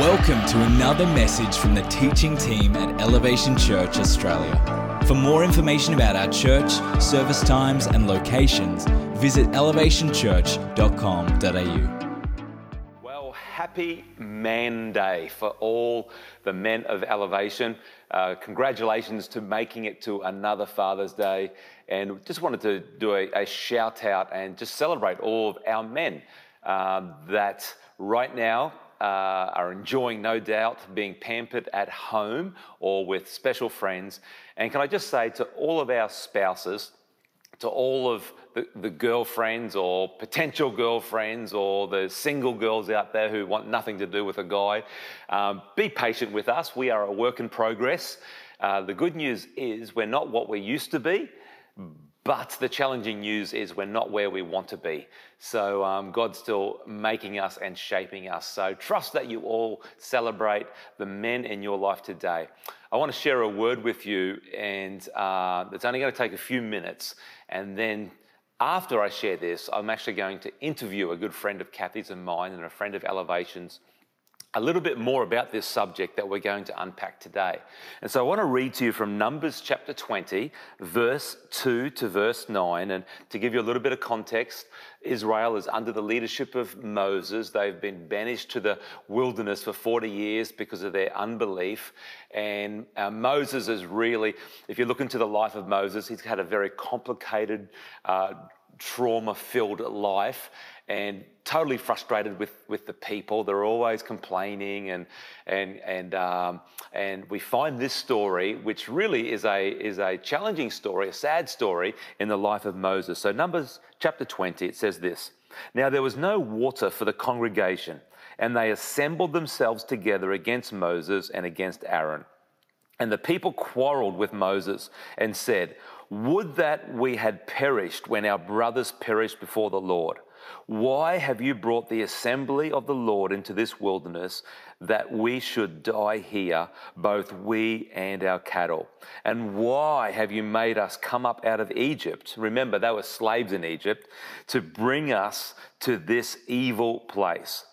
Welcome to another message from the teaching team at Elevation Church Australia. For more information about our church, service times, and locations, visit elevationchurch.com.au. Well, happy Man Day for all the men of Elevation. Uh, congratulations to making it to another Father's Day. And just wanted to do a, a shout out and just celebrate all of our men um, that right now uh, are enjoying, no doubt, being pampered at home or with special friends. And can I just say to all of our spouses, to all of the, the, girlfriends or potential girlfriends or the single girls out there who want nothing to do with a guy, um, be patient with us. We are a work in progress. Uh, the good news is we're not what we used to be, but the challenging news is we're not where we want to be. So um, God's still making us and shaping us. So trust that you all celebrate the men in your life today. I want to share a word with you, and uh, it's only going to take a few minutes. And then after I share this, I'm actually going to interview a good friend of Kathy's and mine and a friend of Elevation's a little bit more about this subject that we're going to unpack today. And so I want to read to you from Numbers chapter 20, verse 2 to verse 9. And to give you a little bit of context, Israel is under the leadership of Moses. They've been banished to the wilderness for 40 years because of their unbelief. And uh, Moses is really, if you look into the life of Moses, he's had a very complicated, uh, trauma filled life and totally frustrated with, with the people. They're always complaining, and and and um, and we find this story, which really is a is a challenging story, a sad story in the life of Moses. So Numbers chapter twenty, it says this: Now there was no water for the congregation, and they assembled themselves together against Moses and against Aaron. And the people quarreled with Moses and said, Would that we had perished when our brothers perished before the Lord. Why have you brought the assembly of the Lord into this wilderness that we should die here, both we and our cattle? And why have you made us come up out of Egypt? Remember, they were slaves in Egypt to bring us to this evil place.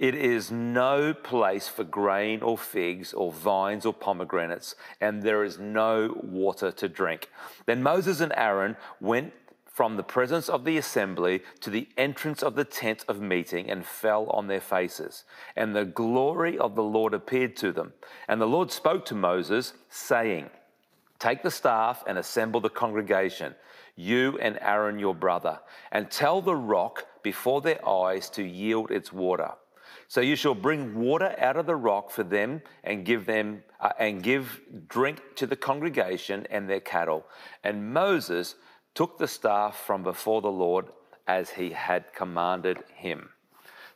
It is no place for grain or figs or vines or pomegranates, and there is no water to drink. Then Moses and Aaron went from the presence of the assembly to the entrance of the tent of meeting and fell on their faces. And the glory of the Lord appeared to them. And the Lord spoke to Moses, saying, Take the staff and assemble the congregation, you and Aaron your brother, and tell the rock before their eyes to yield its water. So you shall bring water out of the rock for them and give them uh, and give drink to the congregation and their cattle. And Moses took the staff from before the Lord as he had commanded him.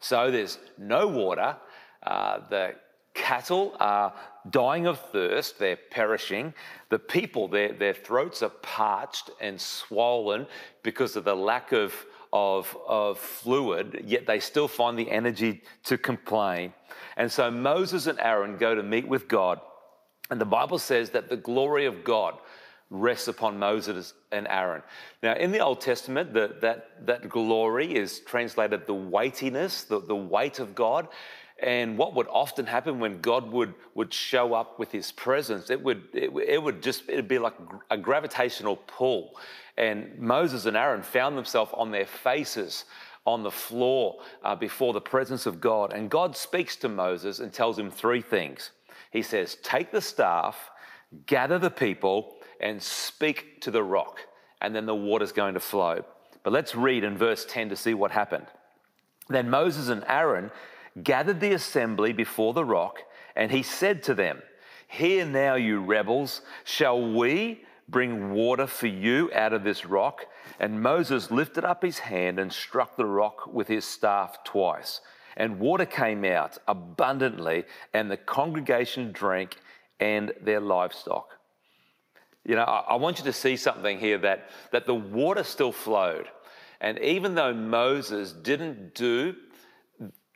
So there's no water. Uh, the cattle are dying of thirst, they're perishing. The people, their, their throats are parched and swollen because of the lack of, of, of fluid, yet they still find the energy to complain. And so Moses and Aaron go to meet with God. And the Bible says that the glory of God rests upon Moses and Aaron. Now, in the Old Testament, the, that, that glory is translated the weightiness, the, the weight of God. And what would often happen when God would, would show up with his presence, it would, it, it would just it'd be like a gravitational pull. And Moses and Aaron found themselves on their faces on the floor uh, before the presence of God. And God speaks to Moses and tells him three things. He says, Take the staff, gather the people, and speak to the rock, and then the water's going to flow. But let's read in verse 10 to see what happened. Then Moses and Aaron gathered the assembly before the rock, and he said to them, Hear now, you rebels, shall we bring water for you out of this rock? And Moses lifted up his hand and struck the rock with his staff twice. And water came out abundantly, and the congregation drank and their livestock. You know, I, want you to see something here that, that the water still flowed. And even though Moses didn't do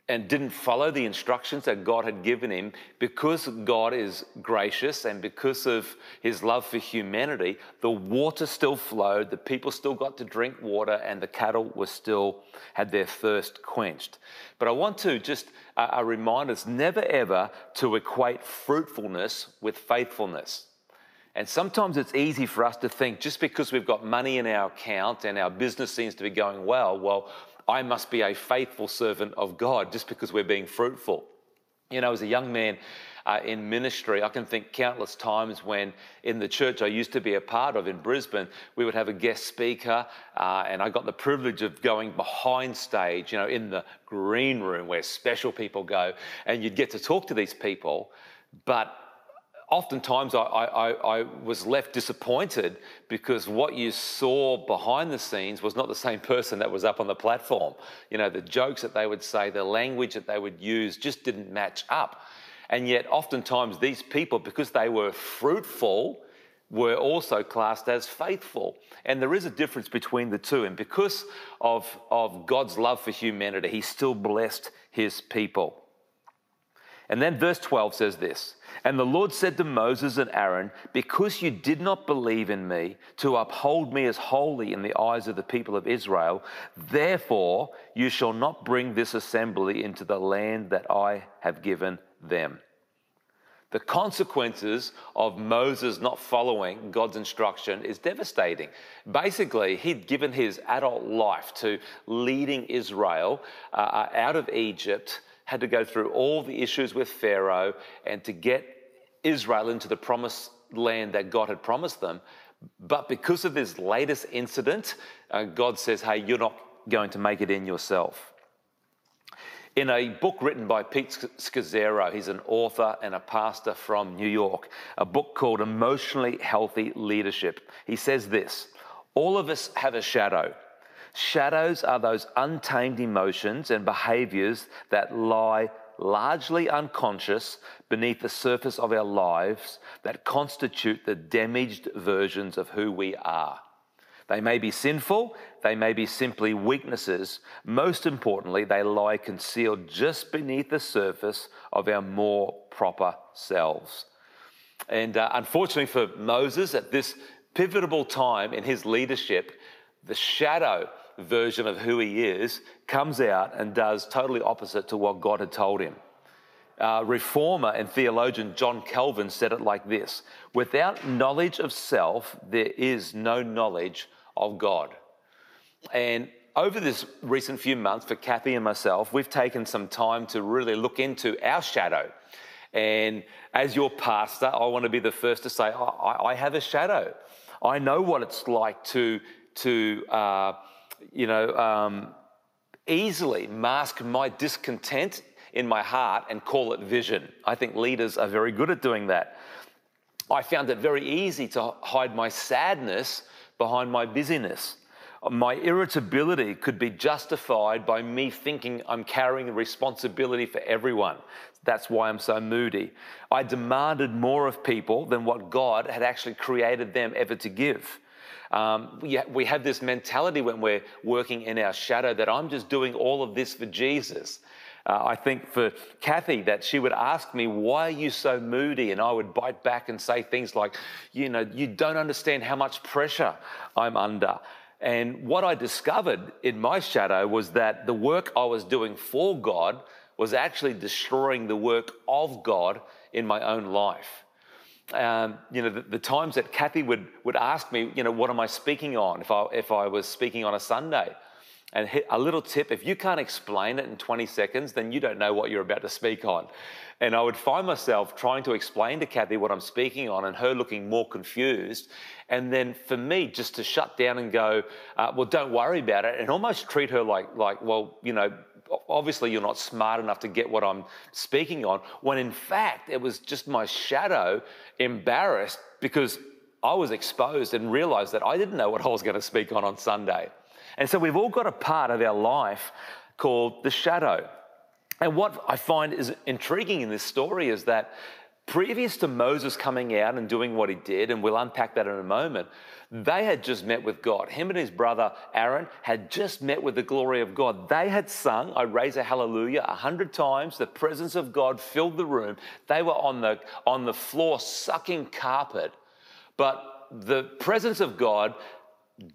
and didn't follow the instructions that God had given him, because God is gracious and because of his love for humanity, the water still flowed, the people still got to drink water, and the cattle were still had their thirst quenched. But I want to just uh, remind us never ever to equate fruitfulness with faithfulness. And sometimes it's easy for us to think just because we've got money in our account and our business seems to be going well, well, I must be a faithful servant of God just because we're being fruitful. You know, as a young man uh, in ministry, I can think countless times when in the church I used to be a part of in Brisbane, we would have a guest speaker, uh, and I got the privilege of going behind stage, you know, in the green room where special people go, and you'd get to talk to these people. But oftentimes I, I, I, was left disappointed because what you saw behind the scenes was not the same person that was up on the platform. You know, the jokes that they would say, the language that they would use just didn't match up. And yet, oftentimes, these people, because they were fruitful, were also classed as faithful. And there is a difference between the two. And because of, of God's love for humanity, He still blessed His people. And then verse 12 says this And the Lord said to Moses and Aaron, Because you did not believe in me to uphold me as holy in the eyes of the people of Israel, therefore you shall not bring this assembly into the land that I have given them. The consequences of Moses not following God's instruction is devastating. Basically, he'd given his adult life to leading Israel uh, out of Egypt had to go through all the issues with Pharaoh and to get Israel into the promised land that God had promised them. But because of this latest incident, uh, God says, hey, you're not going to make it in yourself. In a book written by Pete Scazzero, he's an author and a pastor from New York, a book called Emotionally Healthy Leadership. He says this All of us have a shadow. Shadows are those untamed emotions and behaviors that lie largely unconscious beneath the surface of our lives that constitute the damaged versions of who we are. They may be sinful, they may be simply weaknesses. Most importantly, they lie concealed just beneath the surface of our more proper selves. And uh, unfortunately for Moses, at this pivotal time in his leadership, the shadow version of who he is comes out and does totally opposite to what God had told him. Uh, reformer and theologian John Calvin said it like this Without knowledge of self, there is no knowledge of God. And over this recent few months, for Kathy and myself, we've taken some time to really look into our shadow. And as your pastor, I want to be the first to say, I, I have a shadow. I know what it's like to, to uh, you know, um, easily mask my discontent in my heart and call it vision. I think leaders are very good at doing that. I found it very easy to hide my sadness behind my busyness. My irritability could be justified by me thinking I'm carrying the responsibility for everyone. That's why I'm so moody. I demanded more of people than what God had actually created them ever to give. Um, we, we have this mentality when we're working in our shadow that I'm just doing all of this for Jesus. Uh, I think for Kathy that she would ask me, Why are you so moody? And I would bite back and say things like, You know, you don't understand how much pressure I'm under. And what I discovered in my shadow was that the work I was doing for God was actually destroying the work of God in my own life um, you know, the, the, times that Kathy would, would ask me, you know, what am I speaking on if I, if I was speaking on a Sunday? And a little tip if you can't explain it in 20 seconds, then you don't know what you're about to speak on. And I would find myself trying to explain to Kathy what I'm speaking on and her looking more confused. And then for me, just to shut down and go, uh, well, don't worry about it, and almost treat her like, like, well, you know, obviously you're not smart enough to get what I'm speaking on, when in fact it was just my shadow embarrassed because I was exposed and realized that I didn't know what I was going to speak on on Sunday. And so we've all got a part of our life called the shadow. And what I find is intriguing in this story is that previous to Moses coming out and doing what he did, and we'll unpack that in a moment, they had just met with God. Him and his brother Aaron had just met with the glory of God. They had sung, I raise a hallelujah, a hundred times. The presence of God filled the room. They were on the, on the floor sucking carpet. But the presence of God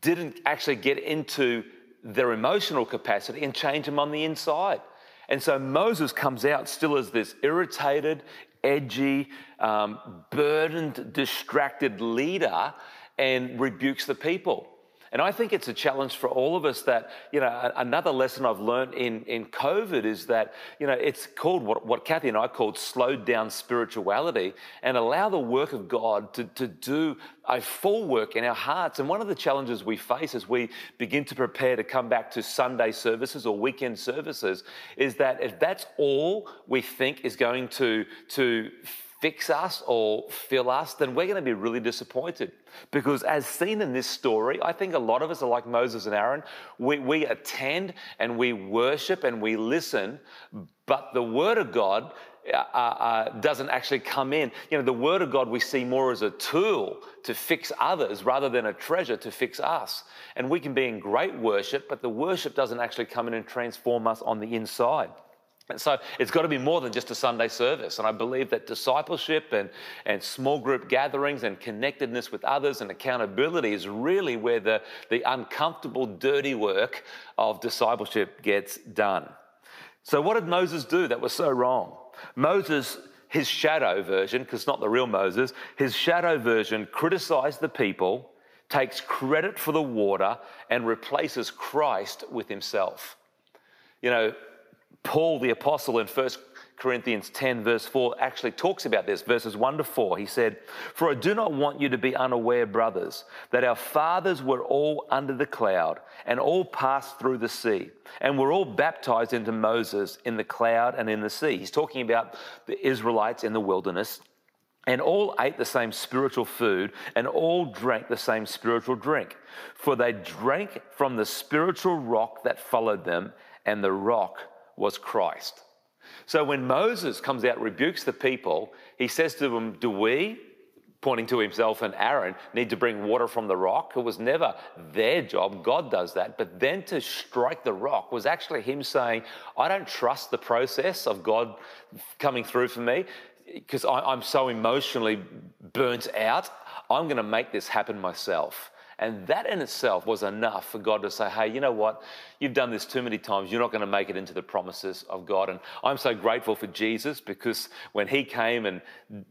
didn't actually get into their emotional capacity and change them on the inside. And so Moses comes out still as this irritated, edgy, um, burdened, distracted leader and rebukes the people. And I think it's a challenge for all of us that, you know, another lesson I've learned in, in COVID is that, you know, it's called what, what Kathy and I called slowed down spirituality and allow the work of God to, to do a full work in our hearts. And one of the challenges we face as we begin to prepare to come back to Sunday services or weekend services is that if that's all we think is going to, to fix us or fill us, then we're going to be really disappointed. Because, as seen in this story, I think a lot of us are like Moses and Aaron. We, we attend and we worship and we listen, but the Word of God uh, uh, uh, doesn't actually come in. You know, the Word of God we see more as a tool to fix others rather than a treasure to fix us. And we can be in great worship, but the worship doesn't actually come in and transform us on the inside. And so it's got to be more than just a Sunday service. And I believe that discipleship and, and small group gatherings and connectedness with others and accountability is really where the, the uncomfortable, dirty work of discipleship gets done. So, what did Moses do that was so wrong? Moses, his shadow version, because not the real Moses, his shadow version criticized the people, takes credit for the water, and replaces Christ with himself. You know, Paul the apostle in 1 Corinthians 10, verse 4, actually talks about this, verses 1 to 4. He said, For I do not want you to be unaware, brothers, that our fathers were all under the cloud and all passed through the sea, and were all baptized into Moses in the cloud and in the sea. He's talking about the Israelites in the wilderness. And all ate the same spiritual food, and all drank the same spiritual drink. For they drank from the spiritual rock that followed them, and the rock was Christ. So when Moses comes out, rebukes the people, he says to them, Do we, pointing to himself and Aaron, need to bring water from the rock? It was never their job. God does that. But then to strike the rock was actually him saying, I don't trust the process of God coming through for me because I'm so emotionally burnt out. I'm going to make this happen myself. And that in itself was enough for God to say, hey, you know what? You've done this too many times. You're not going to make it into the promises of God. And I'm so grateful for Jesus because when he came and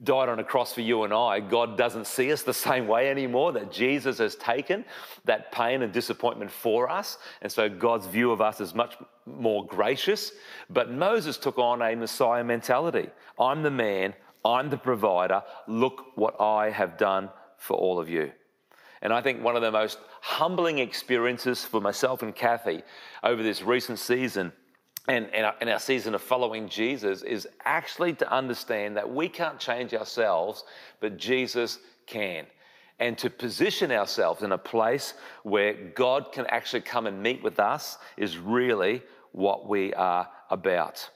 died on a cross for you and I, God doesn't see us the same way anymore, that Jesus has taken that pain and disappointment for us. And so God's view of us is much more gracious. But Moses took on a Messiah mentality I'm the man, I'm the provider. Look what I have done for all of you. And I think one of the most humbling experiences for myself and Kathy over this recent season and, and, our, and our season of following Jesus is actually to understand that we can't change ourselves, but Jesus can. And to position ourselves in a place where God can actually come and meet with us is really what we are about.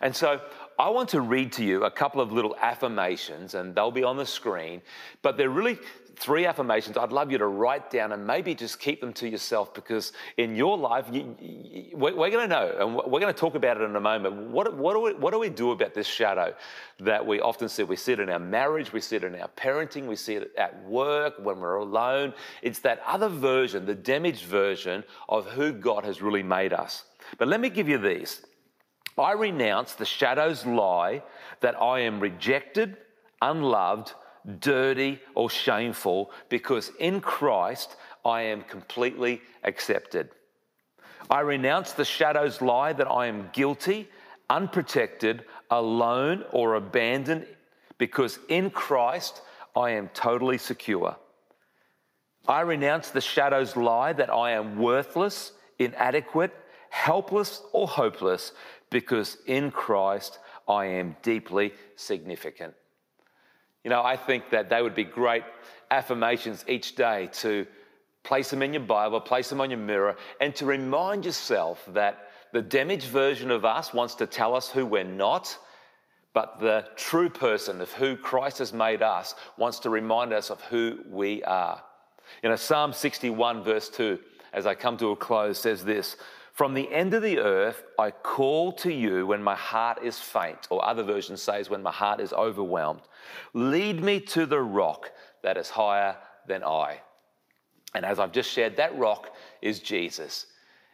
And so I want to read to you a couple of little affirmations, and they'll be on the screen, but they're really three affirmations I'd love you to write down and maybe just keep them to yourself because in your life, you, you, we're, going to know and we're going to talk about it in a moment. What, what, do we, what do we do about this shadow that we often see? We see it in our marriage, we see it in our parenting, we see it at work, when we're alone. It's that other version, the damaged version of who God has really made us. But let me give you these. I renounce the shadow's lie that I am rejected, unloved, dirty, or shameful because in Christ I am completely accepted. I renounce the shadow's lie that I am guilty, unprotected, alone, or abandoned because in Christ I am totally secure. I renounce the shadow's lie that I am worthless, inadequate, helpless, or hopeless because in Christ I am deeply significant. You know, I think that they would be great affirmations each day to place them in your Bible, place them on your mirror, and to remind yourself that the damaged version of us wants to tell us who we're not, but the true person of who Christ has made us wants to remind us of who we are. You know, Psalm 61, verse 2, as I come to a close, says this From the end of the earth, I call to you when my heart is faint, or other versions says, when my heart is overwhelmed. Lead me to the rock that is higher than I. And as I've just shared, that rock is Jesus.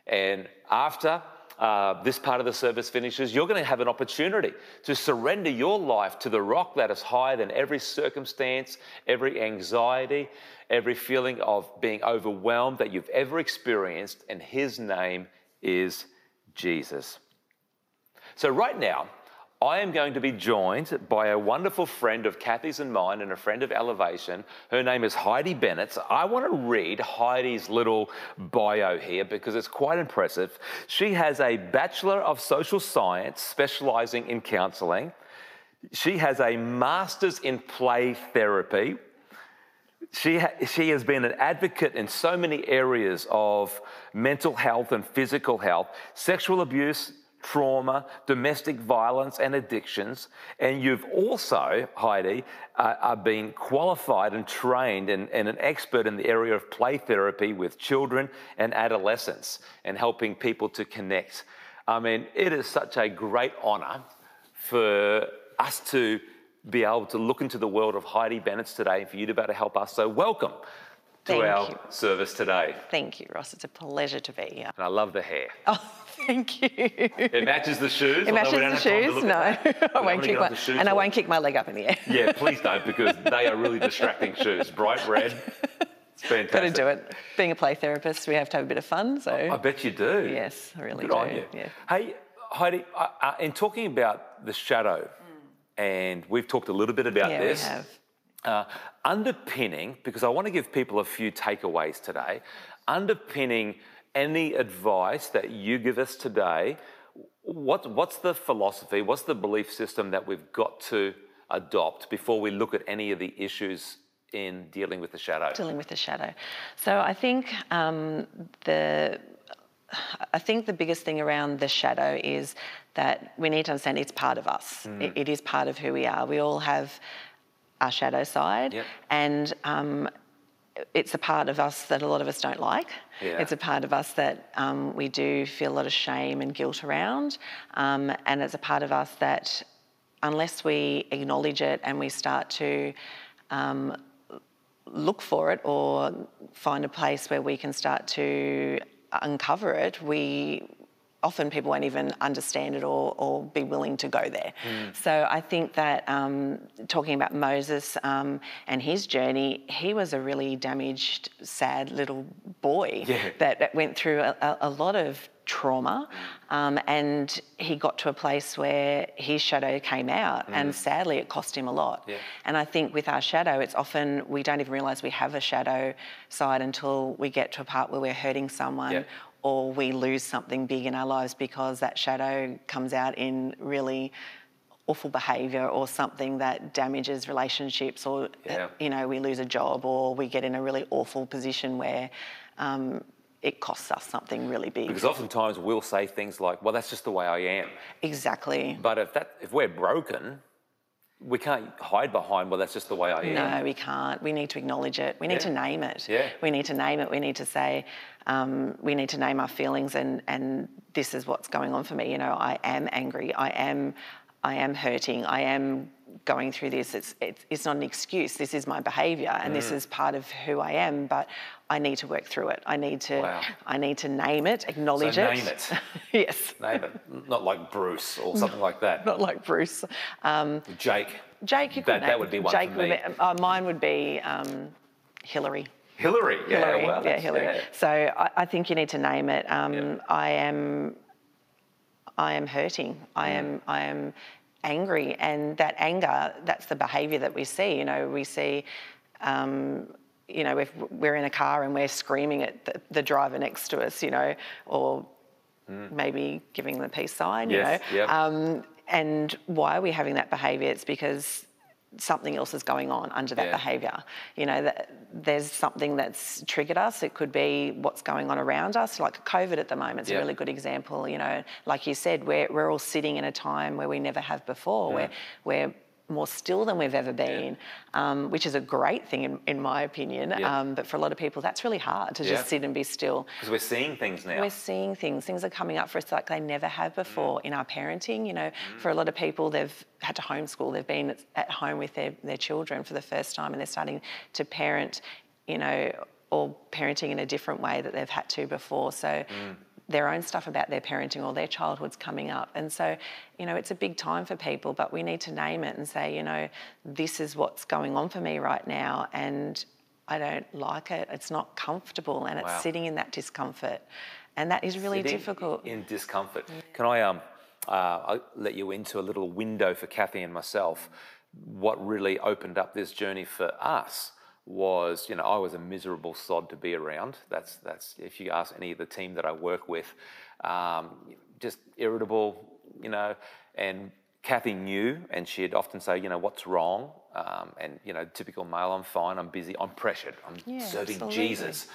And after uh, this part of the service finishes, you're going to have an opportunity to surrender your life to the rock that is higher than every circumstance, every anxiety, every feeling of being overwhelmed that you've ever experienced. And his name is Jesus. So, right now, I am going to be joined by a wonderful friend of Kathy's and mine and a friend of Elevation. Her name is Heidi Bennett. I want to read Heidi's little bio here because it's quite impressive. She has a Bachelor of Social Science specializing in counseling. She has a Master's in Play Therapy. She, she has been an advocate in so many areas of mental health and physical health, sexual abuse, trauma, domestic violence, and addictions. And you've also, Heidi, uh, are being qualified and trained and, and an expert in the area of play therapy with children and adolescents and helping people to connect. I mean, it is such a great honor for us to be able to look into the world of Heidi Bennett today and for you to be able to help us. So, welcome to Thank our you. service today. Thank you, Ross. It's a pleasure to be here. And I love the hair. Oh, thank you. It matches the shoes. It matches the shoes. No, I won't kick my, and I won't kick. my leg up in the air. Yeah, please don't because they are really distracting shoes. Bright red. It's fantastic. Got to do it. Being a play therapist, we have to have a bit of fun. So I bet you do. yes, I really Good do. on you. Yeah. Hey, Heidi, uh, uh, in talking about the shadow, and we've talked a little bit about Yeah, we this. have. Uh, underpinning, because I want to give people a few takeaways today, underpinning any advice that you give us today, what, what's the philosophy, what's the belief system that we've got to adopt before we look at any of the issues in dealing with the shadow? dealing with the shadow. So I think um, the I think the biggest thing around the shadow is that we need to understand it's part of us. Mm. It, it is part of who we are. We all have our shadow side, Yep. and um, it's a part of us that a lot of us don't like. Yeah. It's a part of us that um, we do feel a lot of shame and guilt around, um, and it's a part of us that, unless we acknowledge it and we start to um, look for it or find a place where we can start to uncover it, we often people won't even understand it or, or be willing to go there. So I think that um, talking about Moses um, and his journey, he was a really damaged, sad little boy Yeah. that, that went through a, a, lot of trauma um, and he got to a place where his shadow came out and sadly it cost him a lot Yeah. and i think with our shadow it's often we don't even realize we have a shadow side until we get to a part where we're hurting someone Yeah. Or we lose something big in our lives because that shadow comes out in really awful behavior or something that damages relationships or Yeah. you know we lose a job or we get in a really awful position where um, it costs us something really big Because oftentimes we'll say things like, well, that's just the way I am. exactly But if that if we're broken, we can't hide behind, well, that's just the way I am. No, we can't. We need to acknowledge it. We need Yeah. to name it. Yeah. We need to name it. We need to say, um, we need to name our feelings and, and this is what's going on for me. You know, I am angry. I am, I am hurting. I am going through this. It's, it's, it's not an excuse. This is my behaviour and Mm. this is part of who I am, but I need to work through it. I need to, Wow. I need to name it, acknowledge it. name it. yes. Name it. Not like Bruce or something like that. Not like Bruce. Um, Jake. Jake, you That- could that name- would be one Jake for would me. be- uh, mine would be um, Hillary. Hillary. Yeah, Hillary. well, yeah, Hillary. yeah. So I, I think you need to name it. Um, Yeah. I am. I am hurting. I am. I am angry, and that anger. That's the behaviour that we see. You know, we see. Um, you know, if we're in a car and we're screaming at the, the driver next to us, you know, or maybe giving the peace sign, you Mm. Know. yep. Um, and why are we having that behaviour? It's because something else is going on under that Yeah. behaviour. You know, that there's something that's triggered us. It could be what's going on around us, like COVID at the moment is Yeah. a really good example. You know, like you said, we're, we're all sitting in a time where we never have before, where we're more still than we've ever been, um, which is a great thing in, in my opinion. Yeah. Um, but for a lot of people, that's really hard to Yeah. just sit and be still. Because we're seeing things now. We're seeing things. Things are coming up for us like they never have before in our parenting. You know, for a lot of people, they've had to homeschool. They've been at home with their, their children for the first time and they're starting to parent, you know, or parenting in a different way that they've had to before. So their own stuff about their parenting or their childhood's coming up. And so, you know, it's a big time for people, but we need to name it and say, you know, this is what's going on for me right now. And I don't like it. It's not comfortable and it's sitting in that discomfort. And that is really Sitting difficult. In discomfort. Can I um, uh, let you into a little window for Kathy and myself? What really opened up this journey for us was, you know, I was a miserable sod to be around. That's that's if you ask any of the team that I work with, um, just irritable, you know, and Kathy knew, and she'd often say, you know, what's wrong? Um, and you know, typical male, I'm fine, I'm busy, I'm pressured, I'm Yeah, serving absolutely. Jesus.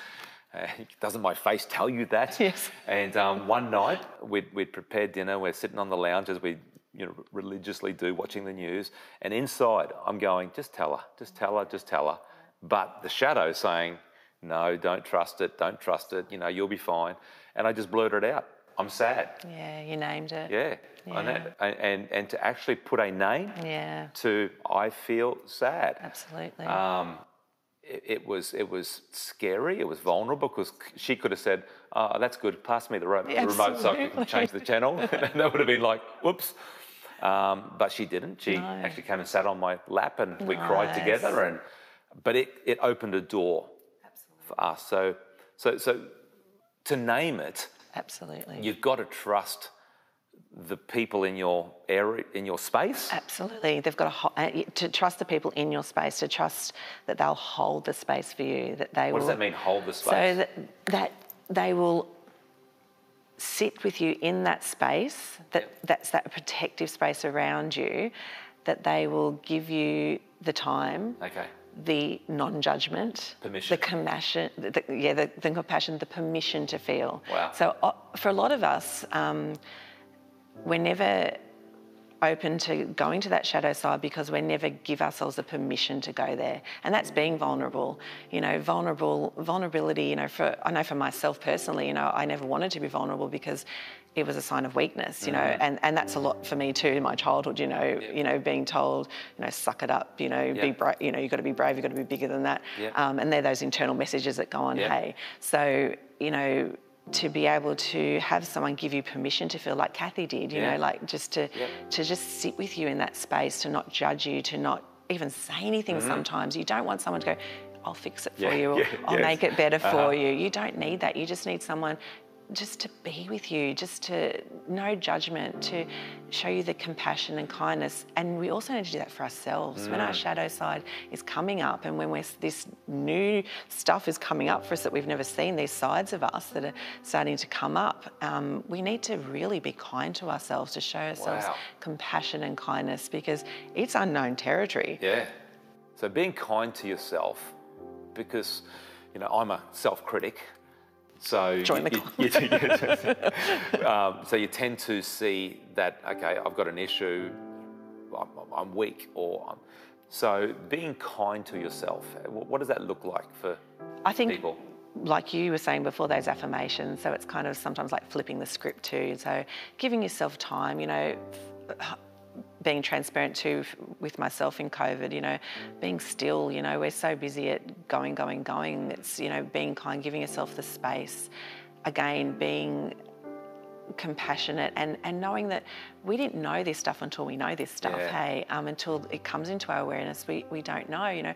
Uh, doesn't my face tell you that? Yes. And um, one night we'd, we'd prepared dinner. We're sitting on the lounge as we you know, religiously do, watching the news. And inside, I'm going, just tell her, just tell her, just tell her. But the shadow saying, no, don't trust it, don't trust it. You know, you'll be fine. And I just blurted out, I'm sad. Yeah, you named it. Yeah. And, and, and and to actually put a name Yeah, to I feel sad. absolutely. Um, it, it was it was scary. It was vulnerable because she could have said, "Oh, that's good. Pass me the, the remote so I can change the channel." and that would have been like, "Whoops." Um, but she didn't. She No. actually came and sat on my lap, and we cried together. And but it it opened a door for us. So so so to name it, absolutely. you've got to trust the people in your area, in your space. Absolutely. They've got to, ho- uh, to trust the people in your space, to trust that they'll hold the space for you, that they What will. does that mean? Hold the space. So that, that they will sit with you in that space, that that's that protective space around you, that they will give you the time, okay. The non-judgment, Permission. the compassion, the, the- yeah, the, the compassion, the permission to feel. Wow. So uh, for a lot of us, um, we're never open to going to that shadow side because we never give ourselves the permission to go there and that's being vulnerable you know vulnerable vulnerability you know for i know for myself personally you know i never wanted to be vulnerable because it was a sign of weakness you know and and that's a lot for me too in my childhood you know you know being told you know suck it up you know be Yeah. brave you know you've got to be brave you've got to be bigger than that Yeah. um, and they're those internal messages that go on hey so you know to be able to have someone give you permission to feel like Kathy did, you Yeah. know, like just to Yeah. to just sit with you in that space, to not judge you, to not even say anything sometimes. You don't want someone to go, I'll fix it for Mm-hmm. Yeah, you, or yeah, I'll yes. make it better for Uh-huh. you. You don't need that. You just need someone just to be with you, just to no judgment, to show you the compassion and kindness. And we also need to do that for ourselves. When our Mm. shadow side is coming up and when we're, this new stuff is coming up for us that we've never seen, these sides of us that are starting to come up, um, we need to really be kind to ourselves, to show ourselves Wow. compassion and kindness because it's unknown territory. Yeah. So being kind to yourself, because you know I'm a self-critic. So Join you, the you- you- um, so you tend to see that okay, I've got an issue, I'm, I'm weak, or I'm, so being kind to yourself. What does that look like for I think people? like you were saying before, those affirmations. So it's kind of sometimes like flipping the script too. So giving yourself time, you know, being transparent too with myself in COVID, you know, being still, you know, we're so busy at going, going, going. It's, you know, being kind, giving yourself the space. Again, being compassionate and, and knowing that we didn't know this stuff until we know this stuff, Yeah. hey, um, until it comes into our awareness, we, we don't know, you know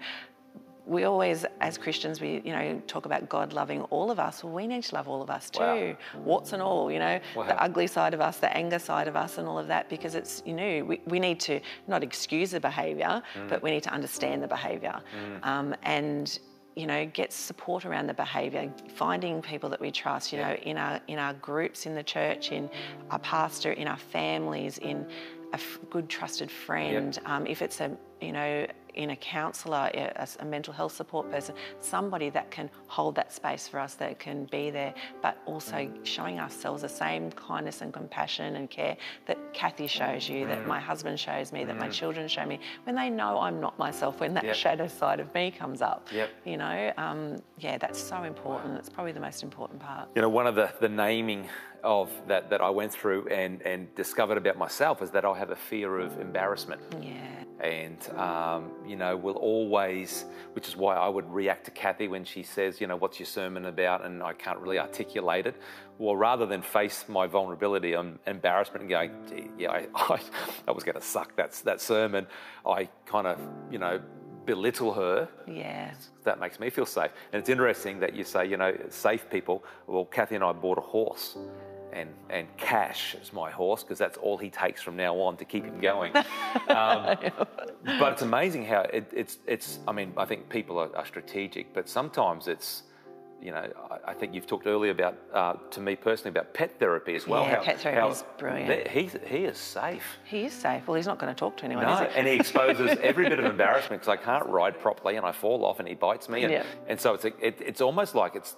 we always, as Christians, we you know talk about God loving all of us. Well, we need to love all of us too, Wow. warts and all. You know, Wow. the ugly side of us, the anger side of us, and all of that. Because it's you know we, we need to not excuse the behaviour, Mm. but we need to understand the behaviour, um, and you know get support around the behaviour. Finding people that we trust. You know, in our in our groups in the church, in our pastor, in our families, in a f- good trusted friend, um, if it's a you know in a counsellor, a, a, mental health support person, somebody that can hold that space for us, that can be there, but also showing ourselves the same kindness and compassion and care that Kathy shows you, that my husband shows me, that my children show me. When they know I'm not myself, when that Yep. shadow side of me comes up, Yep. you know, um, yeah, that's so important. It's probably the most important part. You know, one of the, the naming of that, that I went through and, and discovered about myself is that I have a fear of embarrassment. Yeah. And, um, you know, will always, which is why I would react to Kathy when she says, you know, what's your sermon about? And I can't really articulate it. Well, rather than face my vulnerability and embarrassment and going, Gee, yeah, I, I, I was going to suck that, that sermon, I kind of, you know, belittle her Yeah. that makes me feel safe. And it's interesting that you say, you know, safe people. Well, Kathy and I bought a horse, and and Cash is my horse because that's all he takes from now on to keep him going. Um, but it's amazing how it, it's it's. I mean, I think people are, are strategic, but sometimes it's. You know, I, I think you've talked earlier about, uh, to me personally, about pet therapy as well. Yeah, pet therapy is brilliant. that He's, he is safe. He is safe. Well, he's not going to talk to anyone, No, is he? and he exposes every bit of embarrassment because I can't ride properly and I fall off and he bites me, and, Yeah. and so it's it, it's almost like it's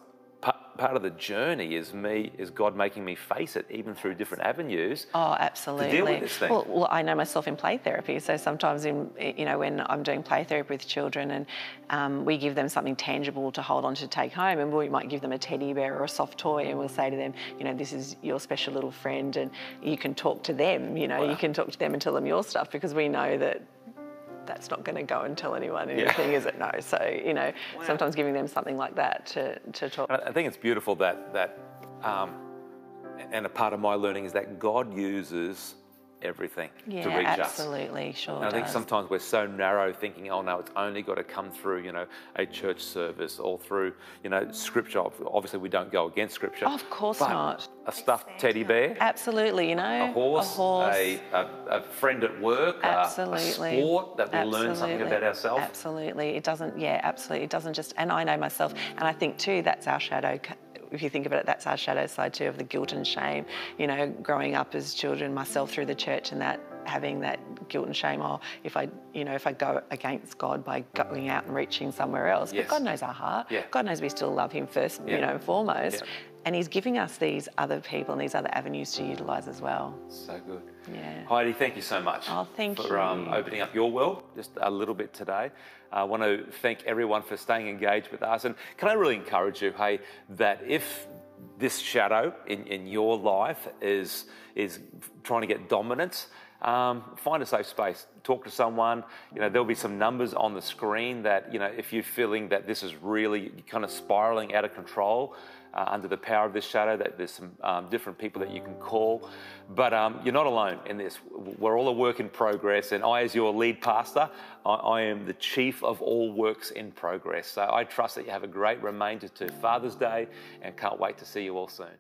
part of the journey is me is God making me face it even through different avenues. Oh, absolutely. To deal with this thing. Well, well, I know myself in play therapy, so sometimes in you know when I'm doing play therapy with children, and um, we give them something tangible to hold on to take home, and we might give them a teddy bear or a soft toy, and we'll say to them, you know, this is your special little friend, and you can talk to them. You know, you can talk to them and tell them your stuff because we know that. That's not going to go and tell anyone anything, is it? No. So you know, sometimes giving them something like that to, to talk. And I I think it's beautiful that that, um, and a part of my learning is that God uses everything Yeah, to reach us. absolutely, sure. And I think sometimes we're so narrow thinking, oh no, it's only got to come through, you know, a church service or through, you know, scripture. Obviously, we don't go against scripture. Of course not. A stuffed teddy bear, Absolutely, you know, a horse, a, horse. a, a, a friend at work, Absolutely. a sport that we learn something about ourselves. Absolutely. It doesn't, yeah, absolutely. It doesn't just, and I know myself, and I think too, that's our shadow. If you think about it, that's our shadow side too of the guilt and shame. You know, growing up as children, myself through the church and that having that guilt and shame. Oh, if I, you know, if I go against God by going out and reaching somewhere else, Yes. but God knows our heart. Yeah. God knows we still love Him first, Yeah. you know, and foremost. Yeah. And He's giving us these other people and these other avenues to utilise as well. So good. Yeah. Heidi, thank you so much Oh, thank for Um, opening up your world just a little bit today. I want to thank everyone for staying engaged with us. And can I really encourage you, hey, that if this shadow in, in your life is, is trying to get dominance, um, find a safe space. Talk to someone. You know, there'll be some numbers on the screen that, you know, if you're feeling that this is really kind of spiraling out of control, uh, under the power of this shadow, that there's some um, different people that you can call. But um, you're not alone in this. We're all a work in progress, and I, as your lead pastor, I, I am the chief of all works in progress. So I trust that you have a great remainder to Father's Day and can't wait to see you all soon.